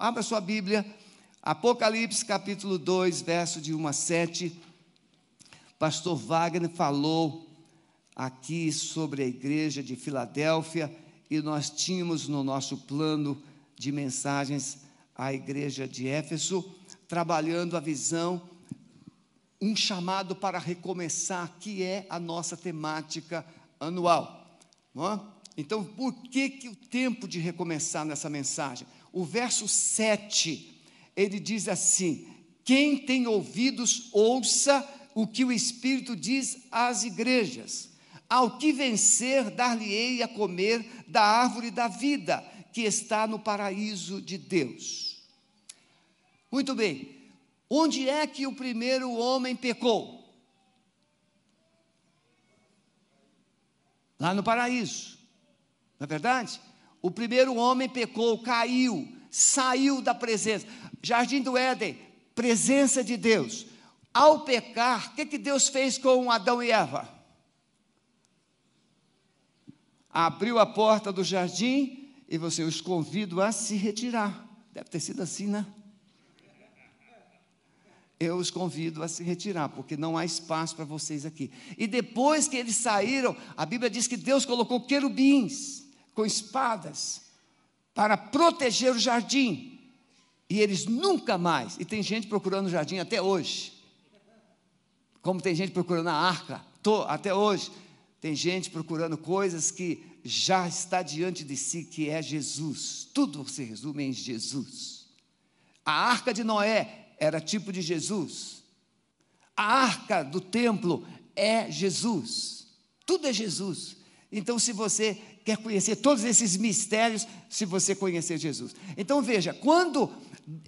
Abra sua Bíblia, Apocalipse capítulo 2, verso de 1 a 7. Pastor Wagner falou aqui sobre a igreja de Filadélfia e nós tínhamos no nosso plano de mensagens a igreja de Éfeso, trabalhando a visão, um chamado para recomeçar, que é a nossa temática anual. É? Então, por que, que o tempo de recomeçar nessa mensagem? O verso 7, ele diz assim: Quem tem ouvidos, ouça o que o Espírito diz às igrejas. Ao que vencer, dar-lhe-ei a comer da árvore da vida, que está no paraíso de Deus. Muito bem, onde é que o primeiro homem pecou? Lá no paraíso, não é verdade? O primeiro homem pecou, caiu, saiu da presença. Jardim do Éden, presença de Deus. Ao pecar, o que, que Deus fez com Adão e Eva? Abriu a porta do jardim e você os convido a se retirar. Deve ter sido assim, né? Eu os convido a se retirar, porque não há espaço para vocês aqui. E depois que eles saíram, a Bíblia diz que Deus colocou querubins com espadas para proteger o jardim. E eles nunca mais, e tem gente procurando o jardim até hoje como tem gente procurando a arca, tô, até hoje, tem gente procurando coisas que já está diante de si, que é Jesus. Tudo se resume em Jesus. A arca de Noé era tipo de Jesus. A arca do templo é Jesus. Tudo é Jesus. Então, se você quer conhecer todos esses mistérios, se você conhecer Jesus. Então, veja, quando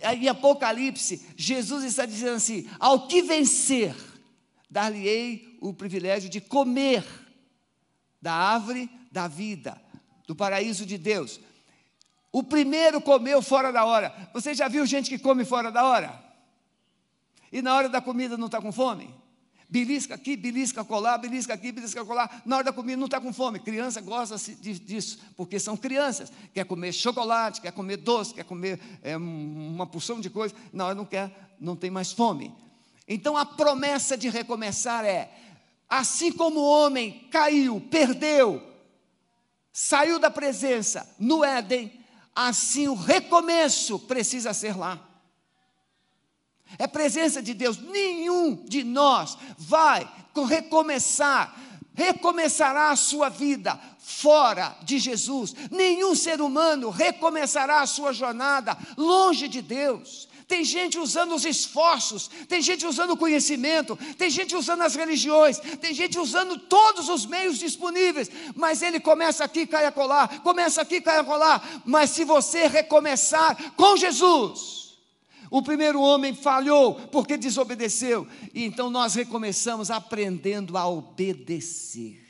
em Apocalipse, Jesus está dizendo assim: ao que vencer, dar-lhe-ei o privilégio de comer da árvore da vida, do paraíso de Deus. O primeiro comeu fora da hora. Você já viu gente que come fora da hora? E na hora da comida não está com fome? Belisca aqui, belisca colar, belisca aqui, belisca colar. Na hora da comida não está com fome. Criança gosta disso, porque são crianças. Quer comer chocolate, quer comer doce, quer comer é, uma porção de coisa. Na hora não quer, não tem mais fome. Então a promessa de recomeçar é: assim como o homem caiu, perdeu, saiu da presença no Éden, assim o recomeço precisa ser lá. É presença de Deus. Nenhum de nós vai recomeçar, recomeçará a sua vida fora de Jesus. Nenhum ser humano recomeçará a sua jornada longe de Deus. Tem gente usando os esforços, tem gente usando o conhecimento, tem gente usando as religiões, tem gente usando todos os meios disponíveis, mas ele começa aqui, cai a colar, começa aqui, cai a colar. Mas se você recomeçar com Jesus, o primeiro homem falhou porque desobedeceu, e então nós recomeçamos aprendendo a obedecer.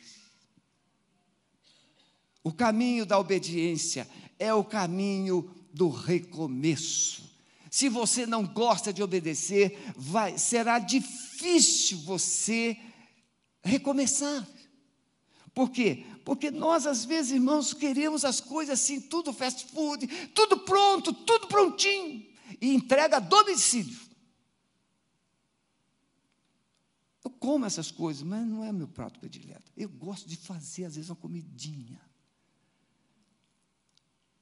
O caminho da obediência é o caminho do recomeço. Se você não gosta de obedecer, vai, será difícil você recomeçar. Por quê? Porque nós, às vezes, irmãos, queremos as coisas assim, tudo fast food, tudo pronto, tudo prontinho, e entrega domicílio. Eu como essas coisas, mas não é meu prato predileto. Eu gosto de fazer, às vezes, uma comidinha.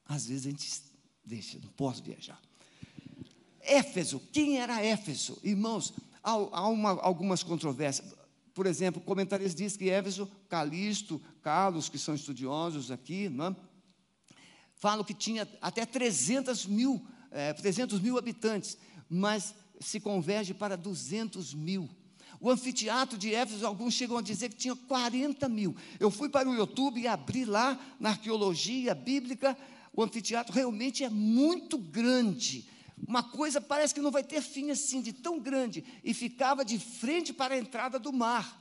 Às vezes a gente deixa, não posso viajar. Éfeso, quem era Éfeso? Irmãos, há, há uma, algumas controvérsias. Por exemplo, comentaristas dizem que Éfeso, Calisto, Carlos, que são estudiosos aqui, não é? falam que tinha até 300 mil, é, 300 mil habitantes, mas se converge para 200 mil. O anfiteatro de Éfeso, alguns chegam a dizer que tinha 40 mil. Eu fui para o YouTube e abri lá na arqueologia bíblica. O anfiteatro realmente é muito grande uma coisa parece que não vai ter fim assim, de tão grande, e ficava de frente para a entrada do mar.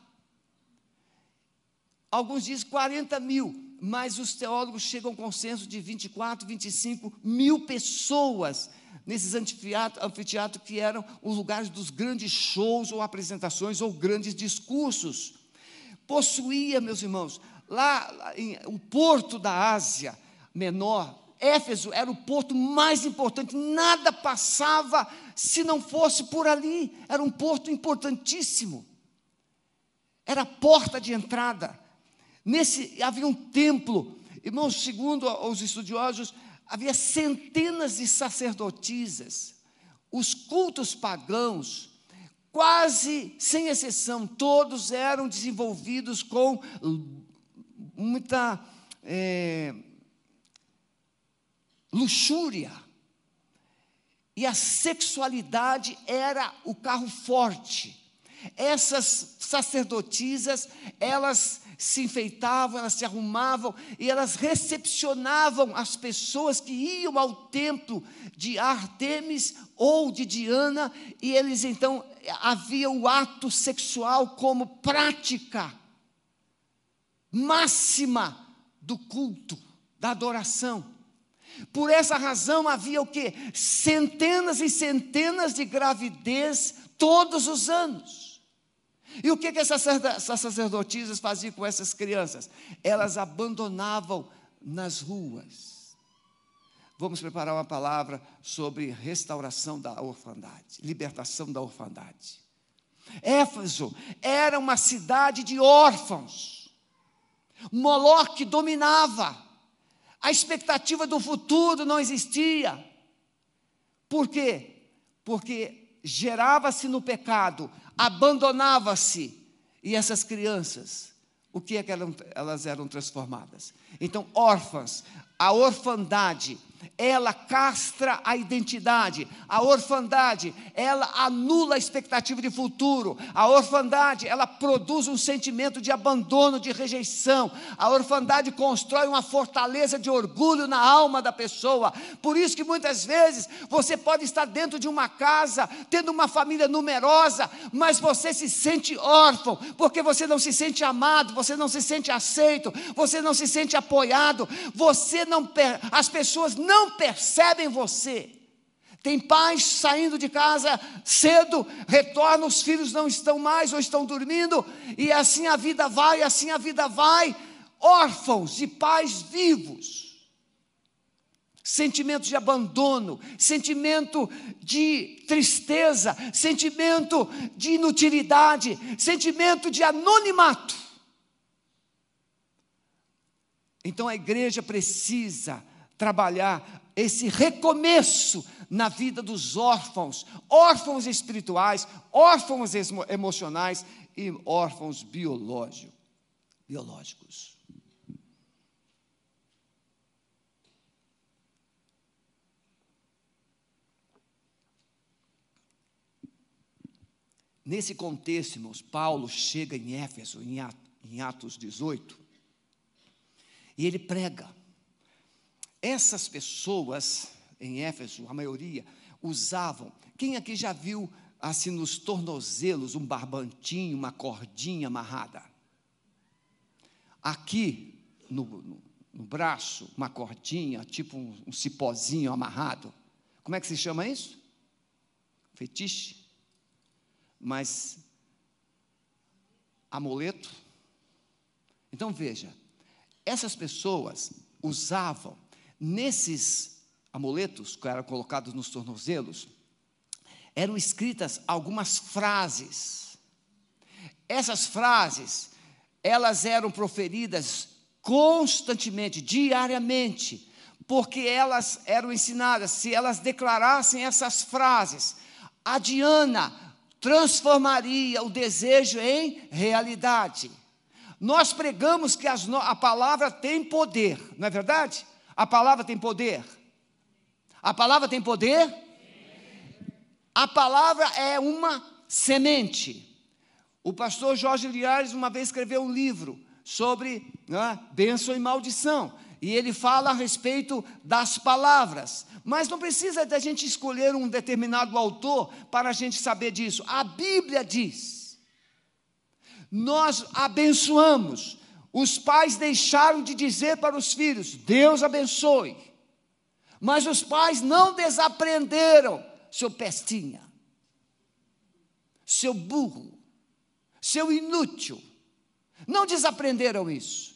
Alguns dizem 40 mil, mas os teólogos chegam a um consenso de 24, 25 mil pessoas nesses anfiteatros, que eram os lugares dos grandes shows ou apresentações ou grandes discursos. Possuía, meus irmãos, lá, lá em, o porto da Ásia Menor, Éfeso era o porto mais importante, nada passava se não fosse por ali, era um porto importantíssimo, era a porta de entrada. Nesse havia um templo, irmãos, segundo os estudiosos, havia centenas de sacerdotisas, os cultos pagãos, quase sem exceção, todos eram desenvolvidos com muita é, luxúria. E a sexualidade era o carro forte. Essas sacerdotisas, elas se enfeitavam, elas se arrumavam e elas recepcionavam as pessoas que iam ao templo de Artemis ou de Diana, e eles então havia o ato sexual como prática máxima do culto, da adoração. Por essa razão havia o que? Centenas e centenas de gravidez todos os anos. E o que, que essas sacerdotisas faziam com essas crianças? Elas abandonavam nas ruas. Vamos preparar uma palavra sobre restauração da orfandade, libertação da orfandade. Éfeso era uma cidade de órfãos. Moloque dominava. A expectativa do futuro não existia. Por quê? Porque gerava-se no pecado, abandonava-se, e essas crianças, o que é que elas eram transformadas? Então, órfãs, a orfandade ela castra a identidade. A orfandade, ela anula a expectativa de futuro. A orfandade, ela produz um sentimento de abandono, de rejeição. A orfandade constrói uma fortaleza de orgulho na alma da pessoa. Por isso que muitas vezes você pode estar dentro de uma casa, tendo uma família numerosa, mas você se sente órfão, porque você não se sente amado, você não se sente aceito, você não se sente apoiado, você não as pessoas não percebem você. Tem pais saindo de casa cedo, retornam, os filhos não estão mais ou estão dormindo, e assim a vida vai, assim a vida vai. Órfãos de pais vivos. Sentimento de abandono, sentimento de tristeza, sentimento de inutilidade, sentimento de anonimato. Então a igreja precisa trabalhar esse recomeço na vida dos órfãos, órfãos espirituais, órfãos emocionais e órfãos biológicos. biológicos. Nesse contexto, irmãos, Paulo chega em Éfeso, em Atos 18, e ele prega essas pessoas em Éfeso, a maioria, usavam. Quem aqui já viu assim nos tornozelos um barbantinho, uma cordinha amarrada? Aqui no, no, no braço, uma cordinha, tipo um, um cipózinho amarrado. Como é que se chama isso? Fetiche? Mas amuleto? Então veja, essas pessoas usavam Nesses amuletos que eram colocados nos tornozelos, eram escritas algumas frases. Essas frases, elas eram proferidas constantemente, diariamente, porque elas eram ensinadas, se elas declarassem essas frases, a Diana transformaria o desejo em realidade. Nós pregamos que as, a palavra tem poder, não é verdade? A palavra tem poder? A palavra tem poder? A palavra é uma semente. O pastor Jorge Liares uma vez escreveu um livro sobre né, bênção e maldição. E ele fala a respeito das palavras. Mas não precisa da gente escolher um determinado autor para a gente saber disso. A Bíblia diz: nós abençoamos, os pais deixaram de dizer para os filhos: Deus abençoe. Mas os pais não desaprenderam, seu pestinha, seu burro, seu inútil. Não desaprenderam isso.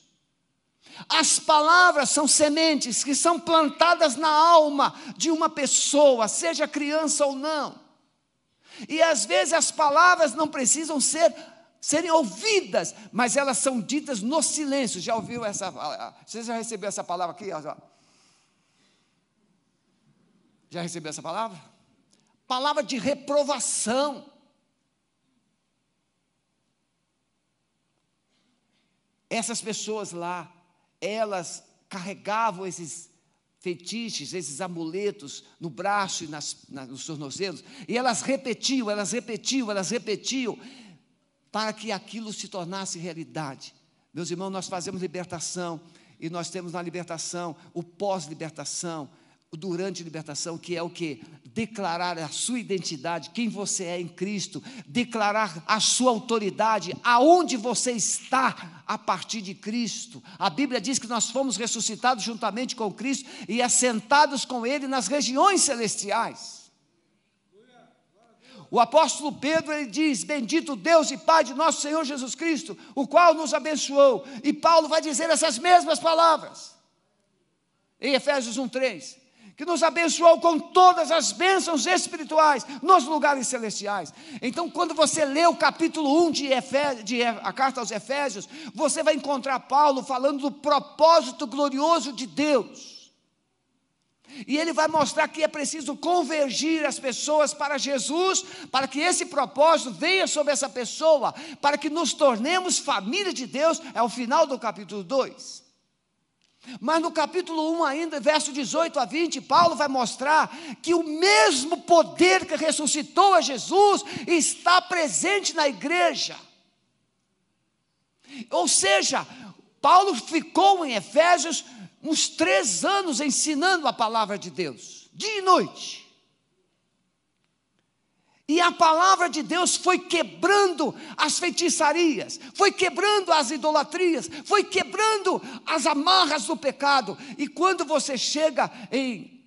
As palavras são sementes que são plantadas na alma de uma pessoa, seja criança ou não. E às vezes as palavras não precisam ser serem ouvidas, mas elas são ditas no silêncio. Já ouviu essa? Você já recebeu essa palavra aqui? Já recebeu essa palavra? Palavra de reprovação. Essas pessoas lá, elas carregavam esses fetiches, esses amuletos no braço e nas, nas, nos tornozelos, e elas repetiam, elas repetiam, elas repetiam, para que aquilo se tornasse realidade. Meus irmãos, nós fazemos libertação, e nós temos na libertação o pós-libertação, o durante libertação, que é o que? Declarar a sua identidade, quem você é em Cristo, declarar a sua autoridade, aonde você está a partir de Cristo. A Bíblia diz que nós fomos ressuscitados juntamente com Cristo e assentados com Ele nas regiões celestiais. O apóstolo Pedro ele diz: Bendito Deus e Pai de nosso Senhor Jesus Cristo, o qual nos abençoou. E Paulo vai dizer essas mesmas palavras em Efésios 1:3 que nos abençoou com todas as bênçãos espirituais nos lugares celestiais. Então, quando você lê o capítulo 1 de, de a carta aos Efésios, você vai encontrar Paulo falando do propósito glorioso de Deus. E ele vai mostrar que é preciso convergir as pessoas para Jesus, para que esse propósito venha sobre essa pessoa, para que nos tornemos família de Deus, é o final do capítulo 2. Mas no capítulo 1, ainda, verso 18 a 20, Paulo vai mostrar que o mesmo poder que ressuscitou a Jesus está presente na igreja. Ou seja, Paulo ficou em Efésios uns três anos ensinando a palavra de Deus, dia e noite. E a palavra de Deus foi quebrando as feitiçarias, foi quebrando as idolatrias, foi quebrando as amarras do pecado. E quando você chega em,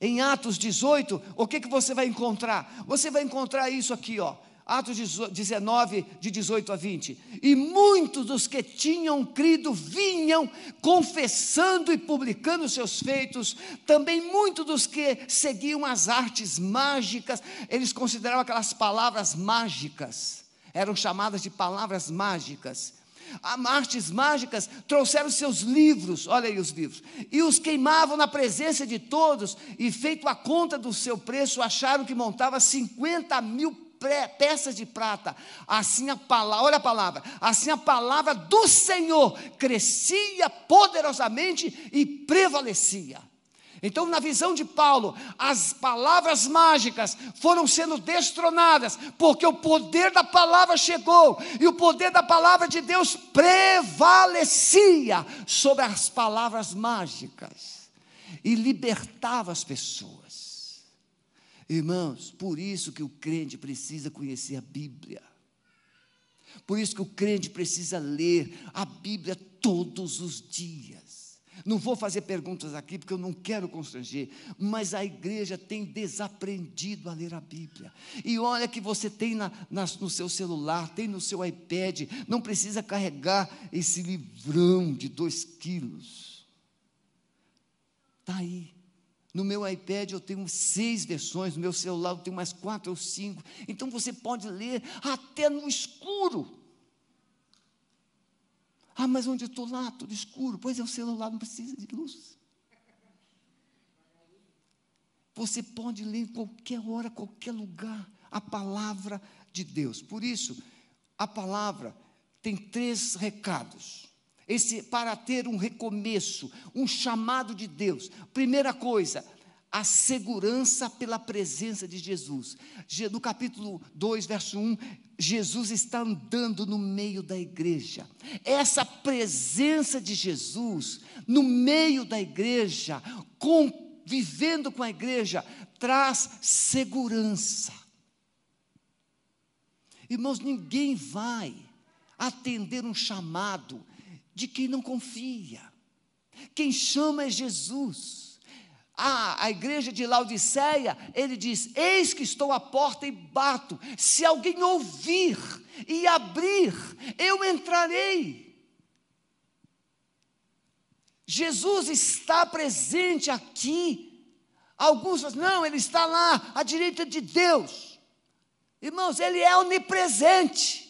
em Atos 18, o que, que você vai encontrar? Você vai encontrar isso aqui, ó. Atos 19, de 18 a 20. E muitos dos que tinham crido vinham confessando e publicando seus feitos. Também muitos dos que seguiam as artes mágicas, eles consideravam aquelas palavras mágicas, eram chamadas de palavras mágicas. As artes mágicas trouxeram seus livros, olha aí os livros, e os queimavam na presença de todos, e feito a conta do seu preço, acharam que montava 50 mil peças de prata. Assim a palavra, olha a palavra, assim a palavra do Senhor crescia poderosamente e prevalecia. Então, na visão de Paulo, as palavras mágicas foram sendo destronadas, porque o poder da palavra chegou, e o poder da palavra de Deus prevalecia sobre as palavras mágicas e libertava as pessoas. Irmãos, por isso que o crente precisa conhecer a Bíblia. Por isso que o crente precisa ler a Bíblia todos os dias. Não vou fazer perguntas aqui porque eu não quero constranger, mas a igreja tem desaprendido a ler a Bíblia. E olha que você tem na, na, no seu celular, tem no seu iPad, não precisa carregar esse livrão de dois quilos. Está aí. No meu iPad eu tenho seis versões, no meu celular eu tenho mais quatro ou cinco. Então você pode ler até no escuro. Ah, mas onde eu estou lá, tudo escuro. Pois é, o celular não precisa de luz. Você pode ler em qualquer hora, qualquer lugar, a palavra de Deus. Por isso, a palavra tem três recados esse para ter um recomeço, um chamado de Deus. Primeira coisa, a segurança pela presença de Jesus. No capítulo 2, verso 1, Jesus está andando no meio da igreja. Essa presença de Jesus no meio da igreja, convivendo com a igreja, traz segurança. Irmãos, ninguém vai atender um chamado de quem não confia. Quem chama é Jesus. Ah, a igreja de Laodiceia, ele diz: Eis que estou à porta e bato. Se alguém ouvir e abrir, eu entrarei. Jesus está presente aqui. Alguns falam, não, ele está lá, à direita de Deus. Irmãos, ele é onipresente.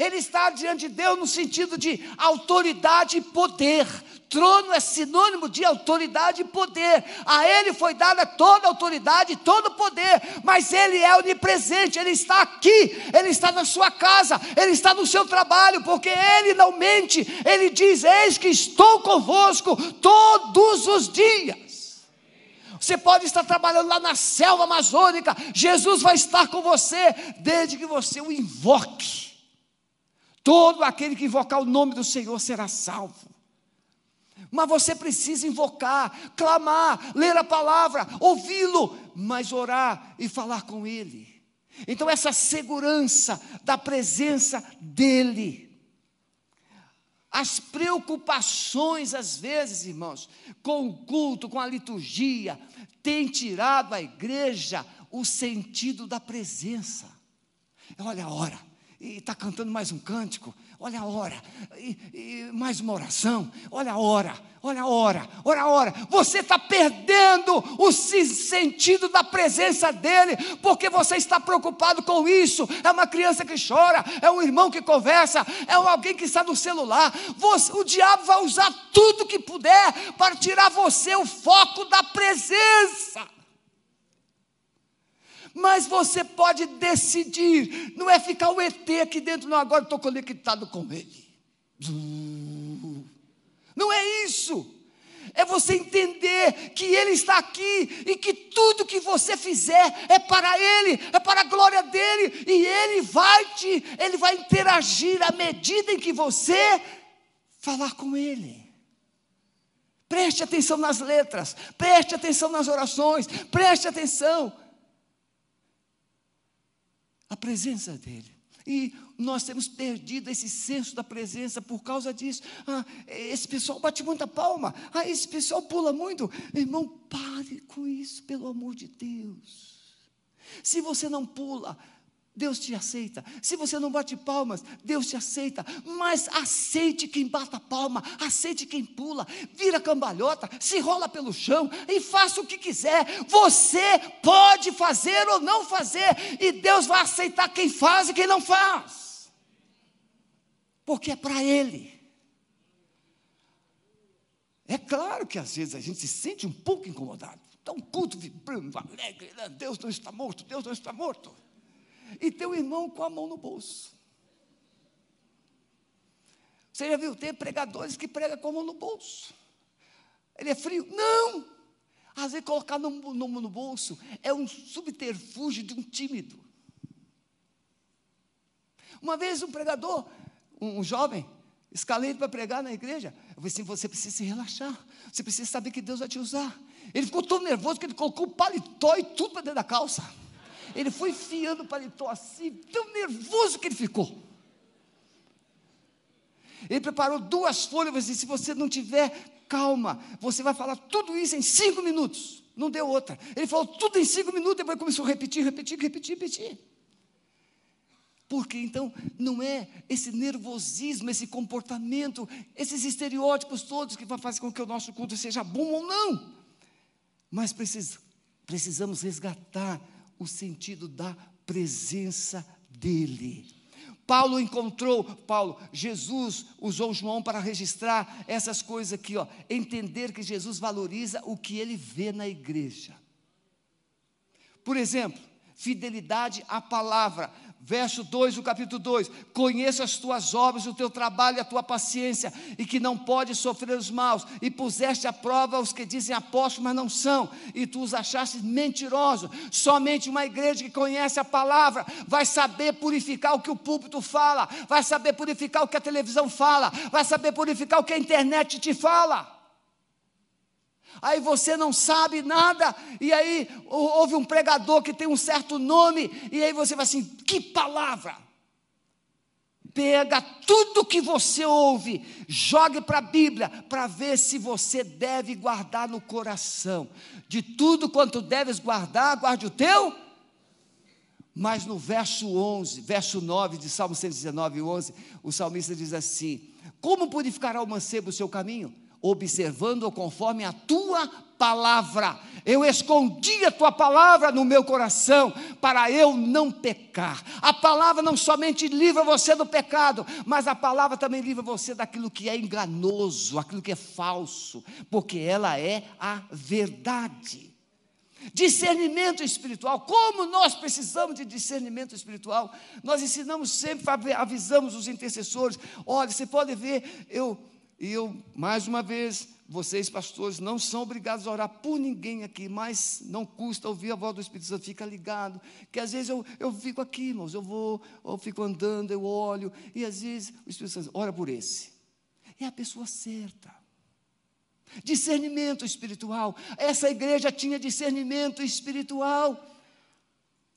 Ele está diante de Deus no sentido de autoridade e poder. Trono é sinônimo de autoridade e poder. A ele foi dada toda a autoridade e todo o poder, mas ele é onipresente, ele está aqui, ele está na sua casa, ele está no seu trabalho, porque ele não mente. Ele diz: Eis que estou convosco todos os dias. Você pode estar trabalhando lá na selva amazônica, Jesus vai estar com você, desde que você o invoque. Todo aquele que invocar o nome do Senhor será salvo. Mas você precisa invocar, clamar, ler a palavra, ouvi-lo, mas orar e falar com Ele. Então, essa segurança da presença dEle. As preocupações, às vezes, irmãos, com o culto, com a liturgia, têm tirado a igreja o sentido da presença. Olha a hora, e está cantando mais um cântico, olha a hora, e, e mais uma oração, olha a hora, olha a hora, olha a hora. Você está perdendo o sentido da presença dele, porque você está preocupado com isso. É uma criança que chora, é um irmão que conversa, é alguém que está no celular. Você, o diabo vai usar tudo que puder para tirar você o foco da presença. Mas você pode decidir, não é ficar o ET aqui dentro, não, agora estou conectado com ele. Não é isso. É você entender que Ele está aqui e que tudo que você fizer é para Ele, é para a glória dele, e Ele vai te, Ele vai interagir à medida em que você falar com Ele. Preste atenção nas letras, preste atenção nas orações, preste atenção a presença dEle. E nós temos perdido esse senso da presença por causa disso. Ah, esse pessoal bate muita palma. Ah, esse pessoal pula muito. Irmão, pare com isso, pelo amor de Deus. Se você não pula, Deus te aceita. Se você não bate palmas, Deus te aceita. Mas aceite quem bata palma, aceite quem pula, vira cambalhota, se rola pelo chão e faça o que quiser. Você pode fazer ou não fazer, e Deus vai aceitar quem faz e quem não faz. Porque é para Ele. É claro que às vezes a gente se sente um pouco incomodado. Está um culto vibrando, alegre, né? Deus não está morto, Deus não está morto e teu irmão com a mão no bolso. Você já viu? Tem pregadores que pregam com a mão no bolso. Ele é frio? Não! Às vezes colocar no, no, no bolso é um subterfúgio de um tímido. Uma vez um pregador, um, um jovem, escalei para pregar na igreja. Eu falei assim: você precisa se relaxar, você precisa saber que Deus vai te usar. Ele ficou tão nervoso que ele colocou o paletó e tudo para dentro da calça. Ele foi enfiando o paletó assim, tão nervoso que ele ficou. Ele preparou duas folhas e disse: se você não tiver calma, você vai falar tudo isso em cinco minutos. Não deu outra. Ele falou tudo em cinco minutos, depois começou a repetir, repetir, repetir, repetir. Porque então não é esse nervosismo, esse comportamento, esses estereótipos todos que vão fazer com que o nosso culto seja bom ou não. Mas precis, precisamos resgatar o sentido da presença dEle. Paulo encontrou, Paulo, Jesus usou João para registrar essas coisas aqui, ó, entender que Jesus valoriza o que ele vê na igreja. Por exemplo, fidelidade à palavra verso 2 do capítulo 2: Conheço as tuas obras, o teu trabalho e a tua paciência, e que não podes sofrer os maus, e puseste à prova os que dizem apóstolos, mas não são, e tu os achaste mentirosos. Somente uma igreja que conhece a palavra vai saber purificar o que o púlpito fala, vai saber purificar o que a televisão fala, vai saber purificar o que a internet te fala aí você não sabe nada, e aí houve um pregador que tem um certo nome, e aí você vai assim: que palavra! Pega tudo que você ouve, jogue para a Bíblia, para ver se você deve guardar no coração. De tudo quanto deves guardar, guarde o teu. Mas no verso 11, verso 9 de Salmo 119, 11, o salmista diz assim: Como purificará o mancebo o seu caminho? Observando-o conforme a tua palavra. Eu escondi a tua palavra no meu coração para eu não pecar. A palavra não somente livra você do pecado, mas a palavra também livra você daquilo que é enganoso, aquilo que é falso, porque ela é a verdade. Discernimento espiritual, como nós precisamos de discernimento espiritual. Nós ensinamos sempre, avisamos os intercessores. Olha, você pode ver, eu, eu mais uma vez, vocês pastores não são obrigados a orar por ninguém aqui, mas não custa ouvir a voz do Espírito Santo, fica ligado, que às vezes eu, eu fico aqui, irmãos, eu vou, eu fico andando, eu olho, e às vezes o Espírito Santo, ora por esse. É a pessoa certa. Discernimento espiritual. Essa igreja tinha discernimento espiritual.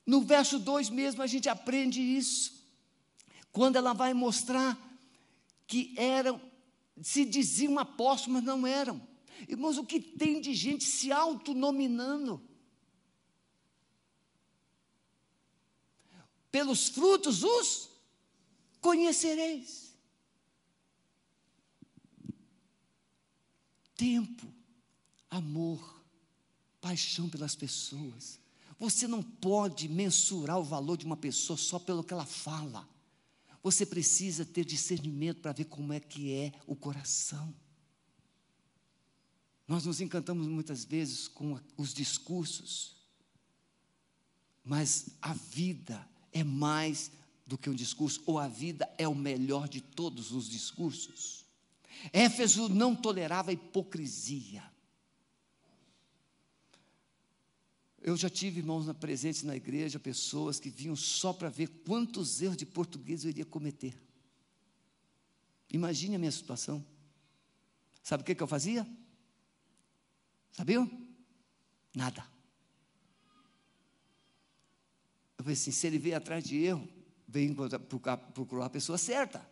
No verso 2 mesmo a gente aprende isso. Quando ela vai mostrar que eram, se diziam apóstolos, mas não eram. Irmãos, o que tem de gente se autonominando? Pelos frutos os conhecereis. tempo, amor, paixão pelas pessoas. Você não pode mensurar o valor de uma pessoa só pelo que ela fala. Você precisa ter discernimento para ver como é que é o coração. Nós nos encantamos muitas vezes com os discursos, mas a vida é mais do que um discurso, ou a vida é o melhor de todos os discursos. Éfeso não tolerava hipocrisia. Eu já tive, irmãos, na presente na igreja, pessoas que vinham só para ver quantos erros de português eu iria cometer. Imagine a minha situação. Sabe o que, que eu fazia? Sabiam? Nada. Eu falei assim: se ele veio atrás de erro, vem procurar a pessoa certa.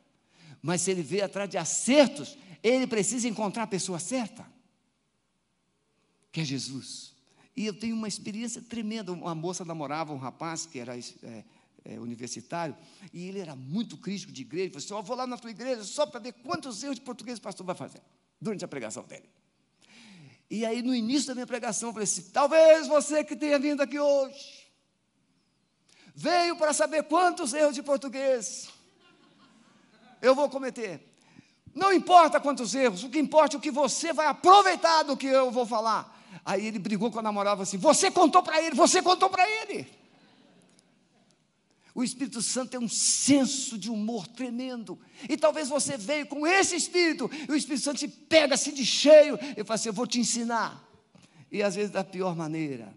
Mas se ele veio atrás de acertos, ele precisa encontrar a pessoa certa, que é Jesus. E eu tenho uma experiência tremenda. Uma moça namorava um rapaz que era é, é, universitário, e ele era muito crítico de igreja. Ele falou assim: oh, vou lá na tua igreja só para ver quantos erros de português o pastor vai fazer, durante a pregação dele. E aí, no início da minha pregação, eu falei assim: talvez você que tenha vindo aqui hoje, veio para saber quantos erros de português eu vou cometer. Não importa quantos erros, o que importa é o que você vai aproveitar do que eu vou falar. Aí ele brigou com a namorada assim: Você contou para ele, você contou para ele. O Espírito Santo tem um senso de humor tremendo. E talvez você veio com esse Espírito, e o Espírito Santo te pega assim de cheio e fala assim: Eu vou te ensinar. E às vezes da pior maneira.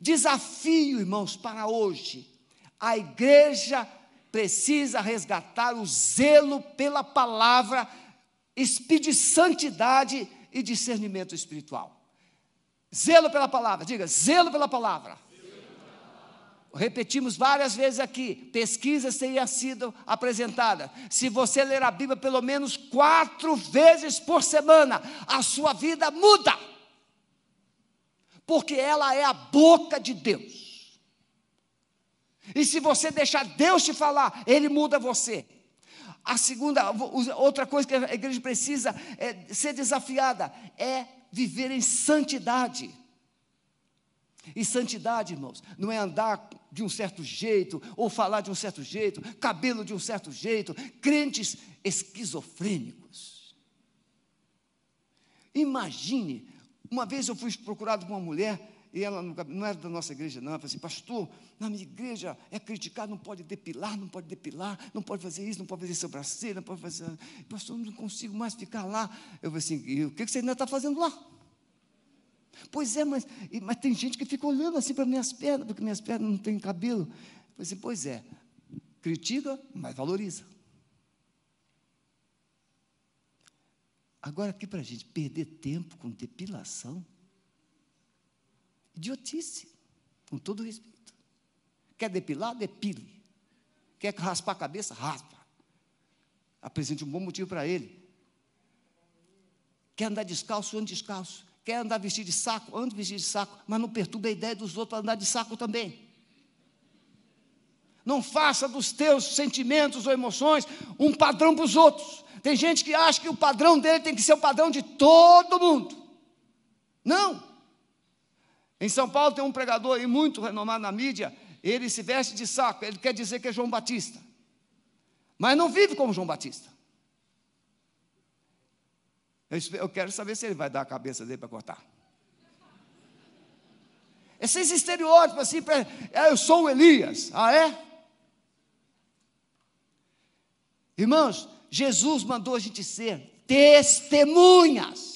Desafio, irmãos, para hoje. A igreja precisa resgatar o zelo pela palavra, de santidade e discernimento espiritual. Zelo pela palavra, diga, zelo pela palavra. Repetimos várias vezes aqui, pesquisas teriam sido apresentadas. Se você ler a Bíblia pelo menos quatro vezes por semana, a sua vida muda, porque ela é a boca de Deus. E se você deixar Deus te falar, Ele muda você. A segunda, outra coisa que a igreja precisa é ser desafiada é viver em santidade. E santidade, irmãos, não é andar de um certo jeito, ou falar de um certo jeito, cabelo de um certo jeito, crentes esquizofrênicos. Imagine, uma vez eu fui procurado por uma mulher e ela não era da nossa igreja, não. Ela falou assim, pastor, na minha igreja é criticar, não pode depilar, não pode depilar, não pode fazer isso, não pode fazer sobrancelha, não pode fazer. Pastor, não consigo mais ficar lá. Eu falei assim, e o que você ainda está fazendo lá? Pois é, mas, mas tem gente que fica olhando assim para minhas pernas, porque minhas pernas não têm cabelo. Eu falei assim, pois é, critica, mas valoriza. Agora, aqui para a gente perder tempo com depilação, Idiotice, com todo respeito. Quer depilar? Depile. Quer raspar a cabeça? Raspa. Apresente um bom motivo para ele. Quer andar descalço? Ande descalço. Quer andar vestido de saco? Ande vestido de saco. Mas não perturbe a ideia dos outros para andar de saco também. Não faça dos teus sentimentos ou emoções um padrão para os outros. Tem gente que acha que o padrão dele tem que ser o padrão de todo mundo. Não. Em São Paulo tem um pregador aí muito renomado na mídia, ele se veste de saco, ele quer dizer que é João Batista. Mas não vive como João Batista. Eu, quero saber se ele vai dar a cabeça dele para cortar. Esses estereótipos assim, pra, é, eu sou o Elias. Ah, é? Irmãos, Jesus mandou a gente ser testemunhas.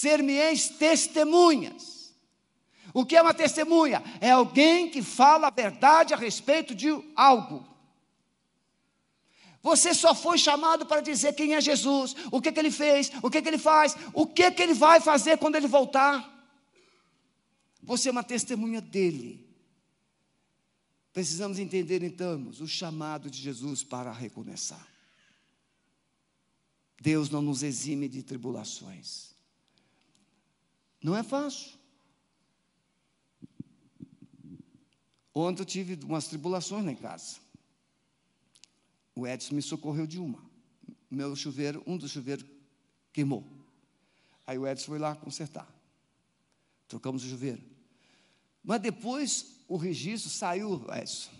Ser-me-eis testemunhas. O que é uma testemunha? É alguém que fala a verdade a respeito de algo. Você só foi chamado para dizer quem é Jesus, o que, que ele fez, o que, que ele faz, o que, que ele vai fazer quando ele voltar. Você é uma testemunha dele. Precisamos entender então o chamado de Jesus para recomeçar. Deus não nos exime de tribulações. Não é fácil. Ontem eu tive umas tribulações lá em casa. O Edson me socorreu de uma. Meu chuveiro, um dos chuveiros queimou. Aí o Edson foi lá consertar. Trocamos o chuveiro. Mas depois o registro saiu, Edson.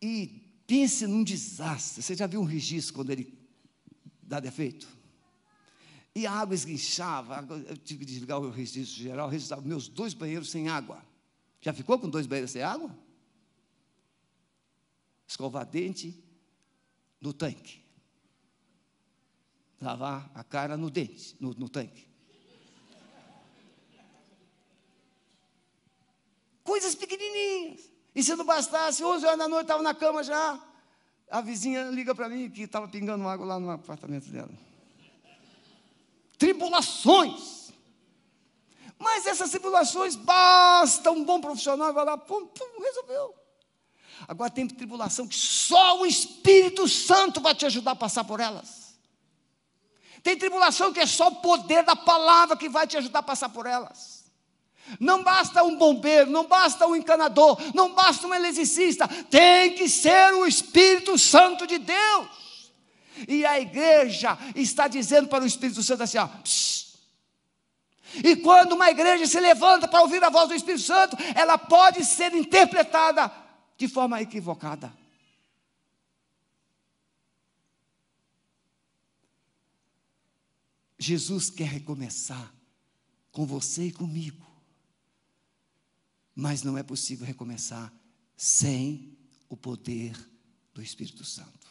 E pense num desastre. Você já viu um registro quando ele dá defeito? E a água esguinchava, eu tive que desligar o registro geral, registrava meus dois banheiros sem água. Já ficou com dois banheiros sem água? Escovar dente no tanque. Lavar a cara no dente, no, no tanque. Coisas pequenininhas. E se não bastasse, 11 horas da noite, estava na cama já. A vizinha liga para mim que estava pingando água lá no apartamento dela. Tribulações. Mas essas tribulações, basta um bom profissional vai lá, pum, pum, resolveu. Agora tem tribulação que só o Espírito Santo vai te ajudar a passar por elas. Tem tribulação que é só o poder da palavra que vai te ajudar a passar por elas. Não basta um bombeiro, não basta um encanador, não basta um eletricista, tem que ser o Espírito Santo de Deus. E a igreja está dizendo para o Espírito Santo assim: ó, e quando uma igreja se levanta para ouvir a voz do Espírito Santo, ela pode ser interpretada de forma equivocada. Jesus quer recomeçar com você e comigo. Mas não é possível recomeçar sem o poder do Espírito Santo.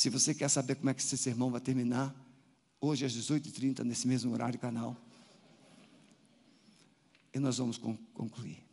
Se você quer saber como é que esse sermão vai terminar, hoje às 18h30, nesse mesmo horário canal, e nós vamos concluir.